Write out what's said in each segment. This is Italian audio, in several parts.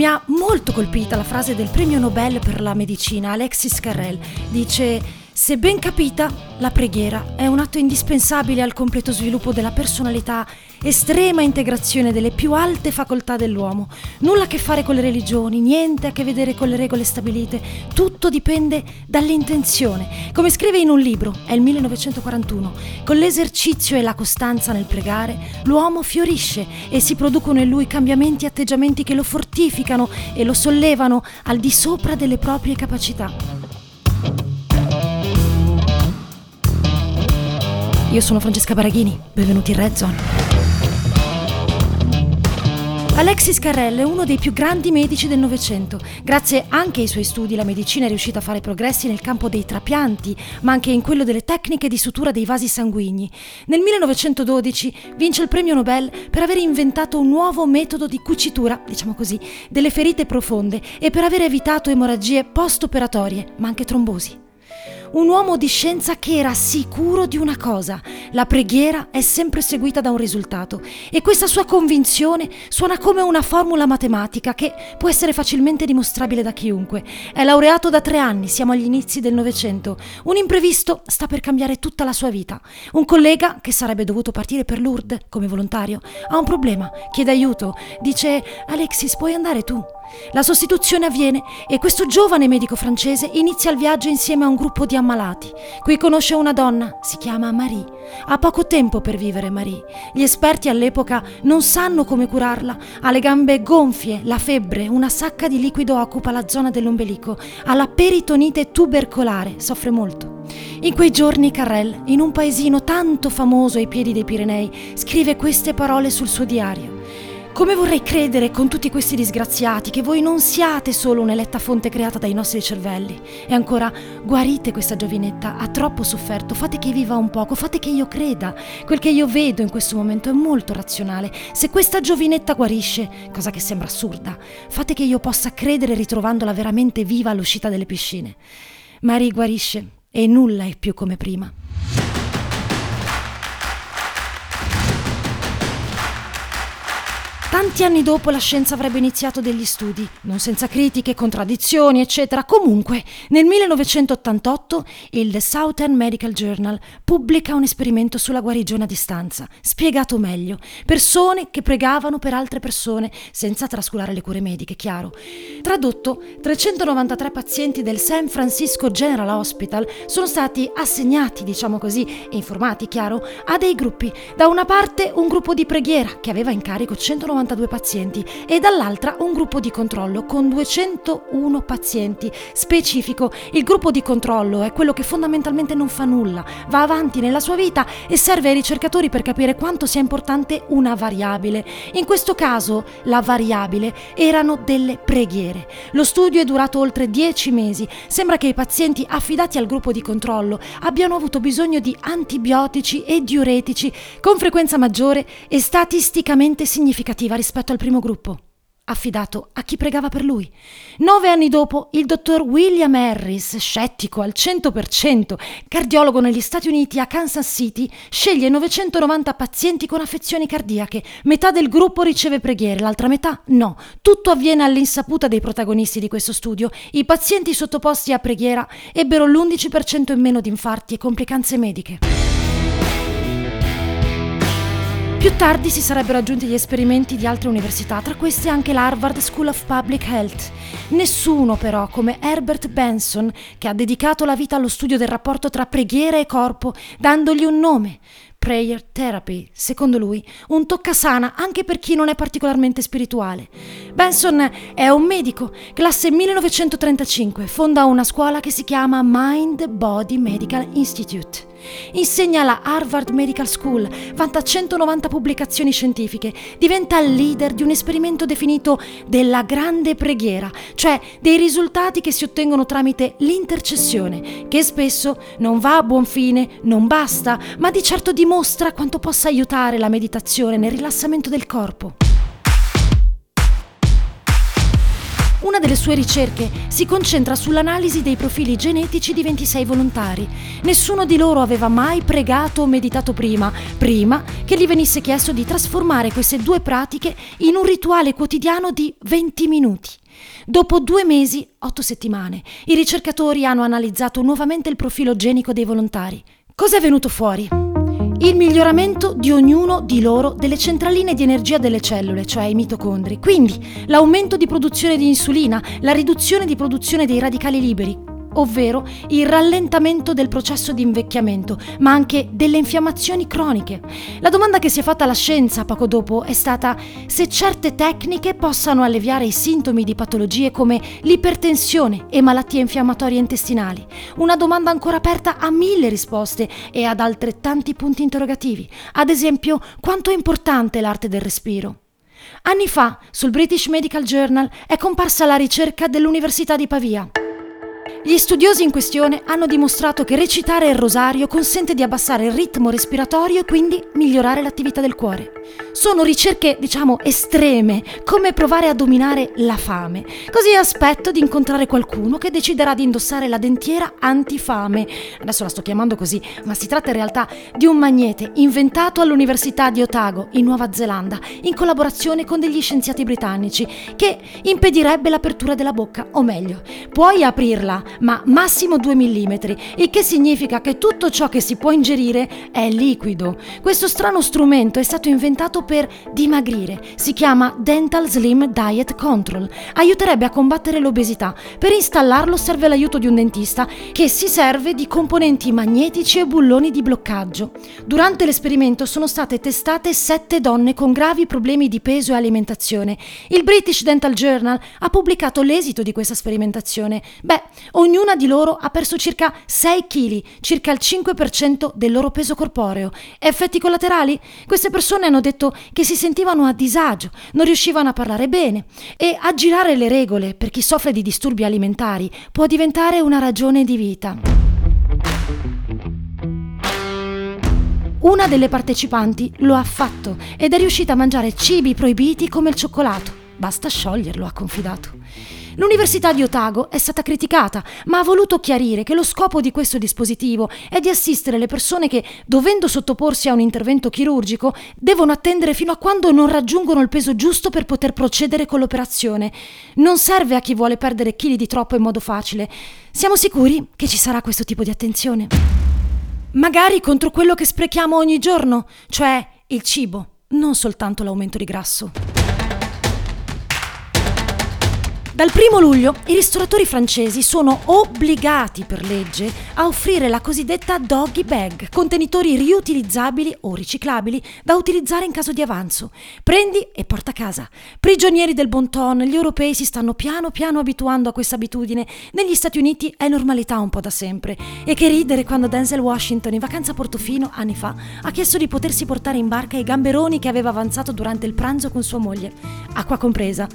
Mi ha molto colpita la frase del premio Nobel per la medicina Alexis Carrel. Dice se ben capita, la preghiera è un atto indispensabile al completo sviluppo della personalità, estrema integrazione delle più alte facoltà dell'uomo. Nulla a che fare con le religioni, niente a che vedere con le regole stabilite, tutto dipende dall'intenzione. Come scrive in un libro, è il 1941, con l'esercizio e la costanza nel pregare, l'uomo fiorisce e si producono in lui cambiamenti e atteggiamenti che lo fortificano e lo sollevano al di sopra delle proprie capacità. Io sono Francesca Baraghini, benvenuti in Red Zone. Alexis Carrel è uno dei più grandi medici del Novecento. Grazie anche ai suoi studi la medicina è riuscita a fare progressi nel campo dei trapianti, ma anche in quello delle tecniche di sutura dei vasi sanguigni. Nel 1912 vince il premio Nobel per aver inventato un nuovo metodo di cucitura, diciamo così, delle ferite profonde e per aver evitato emorragie post-operatorie, ma anche trombosi un uomo di scienza che era sicuro di una cosa, la preghiera è sempre seguita da un risultato e questa sua convinzione suona come una formula matematica che può essere facilmente dimostrabile da chiunque. È laureato da tre anni, siamo agli inizi del Novecento, un imprevisto sta per cambiare tutta la sua vita. Un collega, che sarebbe dovuto partire per Lourdes come volontario, ha un problema, chiede aiuto, dice Alexis puoi andare tu? La sostituzione avviene e questo giovane medico francese inizia il viaggio insieme a un gruppo di ammalati. Qui conosce una donna, si chiama Marie. Ha poco tempo per vivere Marie. Gli esperti all'epoca non sanno come curarla. Ha le gambe gonfie, la febbre, una sacca di liquido occupa la zona dell'ombelico, ha la peritonite tubercolare, soffre molto. In quei giorni Carrel, in un paesino tanto famoso ai piedi dei Pirenei, scrive queste parole sul suo diario. Come vorrei credere con tutti questi disgraziati che voi non siate solo un'eletta fonte creata dai nostri cervelli. E ancora, guarite questa giovinetta, ha troppo sofferto, fate che viva un poco, fate che io creda. Quel che io vedo in questo momento è molto razionale. Se questa giovinetta guarisce, cosa che sembra assurda, fate che io possa credere ritrovandola veramente viva all'uscita delle piscine. Marie guarisce e nulla è più come prima. Tanti anni dopo la scienza avrebbe iniziato degli studi, non senza critiche, contraddizioni, eccetera. Comunque, nel 1988 il The Southern Medical Journal pubblica un esperimento sulla guarigione a distanza, spiegato meglio. Persone che pregavano per altre persone, senza trascurare le cure mediche, chiaro. Tradotto, 393 pazienti del San Francisco General Hospital sono stati assegnati, diciamo così, e informati, chiaro, a dei gruppi. Da una parte un gruppo di preghiera che aveva in carico 190 92 pazienti e dall'altra un gruppo di controllo con 201 pazienti. Specifico, il gruppo di controllo è quello che fondamentalmente non fa nulla, va avanti nella sua vita e serve ai ricercatori per capire quanto sia importante una variabile. In questo caso la variabile erano delle preghiere. Lo studio è durato oltre 10 mesi. Sembra che i pazienti affidati al gruppo di controllo abbiano avuto bisogno di antibiotici e diuretici con frequenza maggiore e statisticamente significativa positiva rispetto al primo gruppo, affidato a chi pregava per lui. Nove anni dopo, il dottor William Harris, scettico al 100%, cardiologo negli Stati Uniti a Kansas City, sceglie 990 pazienti con affezioni cardiache. Metà del gruppo riceve preghiere, l'altra metà no. Tutto avviene all'insaputa dei protagonisti di questo studio. I pazienti sottoposti a preghiera ebbero l'11% in meno di infarti e complicanze mediche. Più tardi si sarebbero aggiunti gli esperimenti di altre università, tra queste anche l'Harvard School of Public Health. Nessuno però, come Herbert Benson, che ha dedicato la vita allo studio del rapporto tra preghiera e corpo, dandogli un nome, Prayer Therapy, secondo lui, un toccasana anche per chi non è particolarmente spirituale. Benson è un medico, classe 1935, fonda una scuola che si chiama Mind Body Medical Institute. Insegna alla Harvard Medical School, vanta 190 pubblicazioni scientifiche, diventa leader di un esperimento definito della grande preghiera, cioè dei risultati che si ottengono tramite l'intercessione, che spesso non va a buon fine, non basta, ma di certo dimostra quanto possa aiutare la meditazione nel rilassamento del corpo. Una delle sue ricerche si concentra sull'analisi dei profili genetici di 26 volontari. Nessuno di loro aveva mai pregato o meditato prima, prima che gli venisse chiesto di trasformare queste due pratiche in un rituale quotidiano di 20 minuti. Dopo due mesi, otto settimane, i ricercatori hanno analizzato nuovamente il profilo genico dei volontari. Cos'è venuto fuori? Il miglioramento di ognuno di loro delle centraline di energia delle cellule, cioè i mitocondri. Quindi l'aumento di produzione di insulina, la riduzione di produzione dei radicali liberi, ovvero il rallentamento del processo di invecchiamento, ma anche delle infiammazioni croniche. La domanda che si è fatta alla scienza poco dopo è stata se certe tecniche possano alleviare i sintomi di patologie come l'ipertensione e malattie infiammatorie intestinali. Una domanda ancora aperta a mille risposte e ad altrettanti punti interrogativi. Ad esempio, quanto è importante l'arte del respiro? Anni fa, sul British Medical Journal, è comparsa la ricerca dell'Università di Pavia. Gli studiosi in questione hanno dimostrato che recitare il rosario consente di abbassare il ritmo respiratorio e quindi migliorare l'attività del cuore. Sono ricerche, diciamo, estreme, come provare a dominare la fame. Così aspetto di incontrare qualcuno che deciderà di indossare la dentiera antifame. Adesso la sto chiamando così, ma si tratta in realtà di un magnete inventato all'Università di Otago, in Nuova Zelanda, in collaborazione con degli scienziati britannici, che impedirebbe l'apertura della bocca, o meglio, puoi aprirla, ma massimo 2 mm, il che significa che tutto ciò che si può ingerire è liquido. Questo strano strumento è stato inventato per dimagrire, si chiama Dental Slim Diet Control, aiuterebbe a combattere l'obesità. Per installarlo serve l'aiuto di un dentista che si serve di componenti magnetici e bulloni di bloccaggio. Durante l'esperimento sono state testate 7 donne con gravi problemi di peso e alimentazione. Il British Dental Journal ha pubblicato l'esito di questa sperimentazione. Beh, Ognuna di loro ha perso circa 6 kg, circa il 5% del loro peso corporeo. Effetti collaterali? Queste persone hanno detto che si sentivano a disagio, non riuscivano a parlare bene e aggirare le regole per chi soffre di disturbi alimentari può diventare una ragione di vita. Una delle partecipanti lo ha fatto ed è riuscita a mangiare cibi proibiti come il cioccolato. Basta scioglierlo, ha confidato. L'Università di Otago è stata criticata, ma ha voluto chiarire che lo scopo di questo dispositivo è di assistere le persone che, dovendo sottoporsi a un intervento chirurgico, devono attendere fino a quando non raggiungono il peso giusto per poter procedere con l'operazione. Non serve a chi vuole perdere chili di troppo in modo facile. Siamo sicuri che ci sarà questo tipo di attenzione? Magari contro quello che sprechiamo ogni giorno, cioè il cibo, non soltanto l'aumento di grasso. Dal 1 luglio i ristoratori francesi sono obbligati per legge a offrire la cosiddetta doggy bag, contenitori riutilizzabili o riciclabili da utilizzare in caso di avanzo. Prendi e porta a casa. Prigionieri del bon ton, gli europei si stanno piano piano abituando a questa abitudine. Negli Stati Uniti è normalità un po' da sempre. E che ridere quando Denzel Washington, in vacanza a Portofino anni fa, ha chiesto di potersi portare in barca i gamberoni che aveva avanzato durante il pranzo con sua moglie, acqua compresa.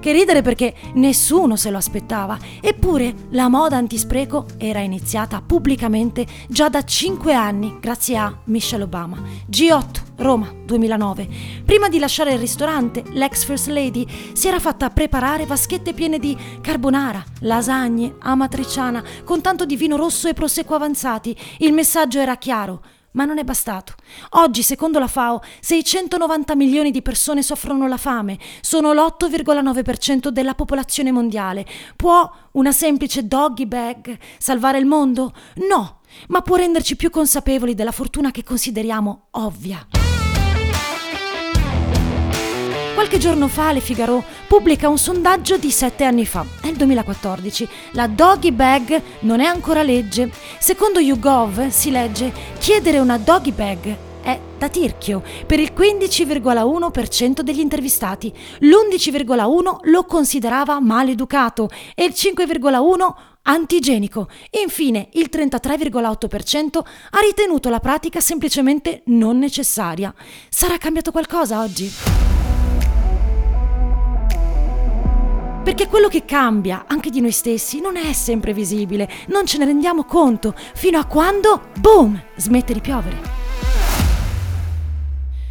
Che ridere perché nessuno se lo aspettava, eppure la moda antispreco era iniziata pubblicamente già da 5 anni grazie a Michelle Obama. G8 Roma 2009. Prima di lasciare il ristorante, l'ex First Lady si era fatta preparare vaschette piene di carbonara, lasagne, amatriciana, con tanto di vino rosso e prosecco avanzati. Il messaggio era chiaro. Ma non è bastato. Oggi, secondo la FAO, 690 milioni di persone soffrono la fame, sono l'8,9% della popolazione mondiale. Può una semplice doggy bag salvare il mondo? No, ma può renderci più consapevoli della fortuna che consideriamo ovvia. Qualche giorno fa Le Figaro pubblica un sondaggio di sette anni fa, è il 2014. La doggy bag non è ancora legge. Secondo YouGov si legge chiedere una doggy bag è da tirchio per il 15,1% degli intervistati, l'11,1% lo considerava maleducato e il 5,1% antigenico. Infine, il 33,8% ha ritenuto la pratica semplicemente non necessaria. Sarà cambiato qualcosa oggi? Perché quello che cambia anche di noi stessi non è sempre visibile, non ce ne rendiamo conto, fino a quando, boom, smette di piovere.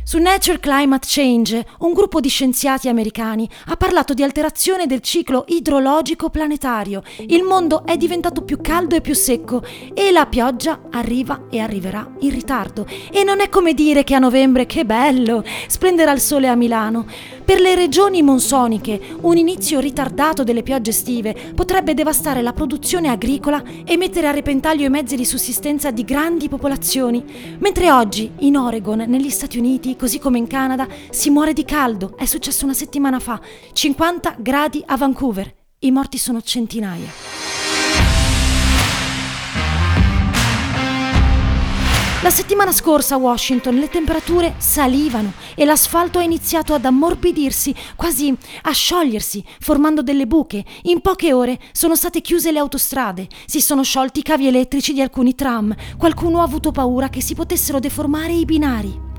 Su Nature Climate Change, un gruppo di scienziati americani ha parlato di alterazione del ciclo idrologico planetario. Il mondo è diventato più caldo e più secco e la pioggia arriva e arriverà in ritardo. E non è come dire che a novembre, che bello, splenderà il sole a Milano. Per le regioni monsoniche, un inizio ritardato delle piogge estive potrebbe devastare la produzione agricola e mettere a repentaglio i mezzi di sussistenza di grandi popolazioni. Mentre oggi, in Oregon, negli Stati Uniti, così come in Canada, si muore di caldo. È successo una settimana fa. 50 gradi a Vancouver. I morti sono centinaia. La settimana scorsa a Washington le temperature salivano e l'asfalto ha iniziato ad ammorbidirsi, quasi a sciogliersi, formando delle buche. In poche ore sono state chiuse le autostrade, si sono sciolti i cavi elettrici di alcuni tram, qualcuno ha avuto paura che si potessero deformare i binari.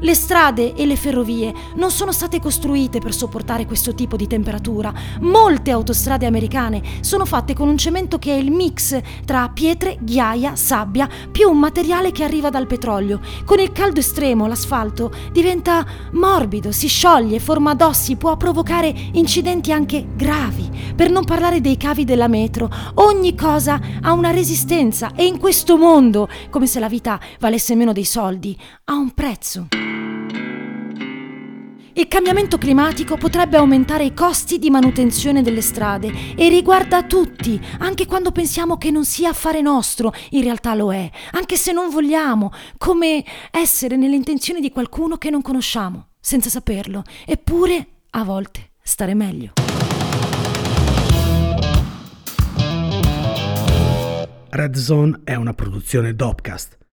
Le strade e le ferrovie non sono state costruite per sopportare questo tipo di temperatura. Molte autostrade americane sono fatte con un cemento che è il mix tra pietre, ghiaia, sabbia, più un materiale che arriva dal petrolio. Con il caldo estremo l'asfalto diventa morbido, si scioglie, forma adossi, può provocare incidenti anche gravi. Per non parlare dei cavi della metro, ogni cosa ha una resistenza e in questo mondo, come se la vita valesse meno dei soldi, ha un prezzo. Il cambiamento climatico potrebbe aumentare i costi di manutenzione delle strade e riguarda tutti, anche quando pensiamo che non sia affare nostro, in realtà lo è, anche se non vogliamo, come essere nelle intenzioni di qualcuno che non conosciamo, senza saperlo, eppure a volte stare meglio. Red Zone è una produzione Dopcast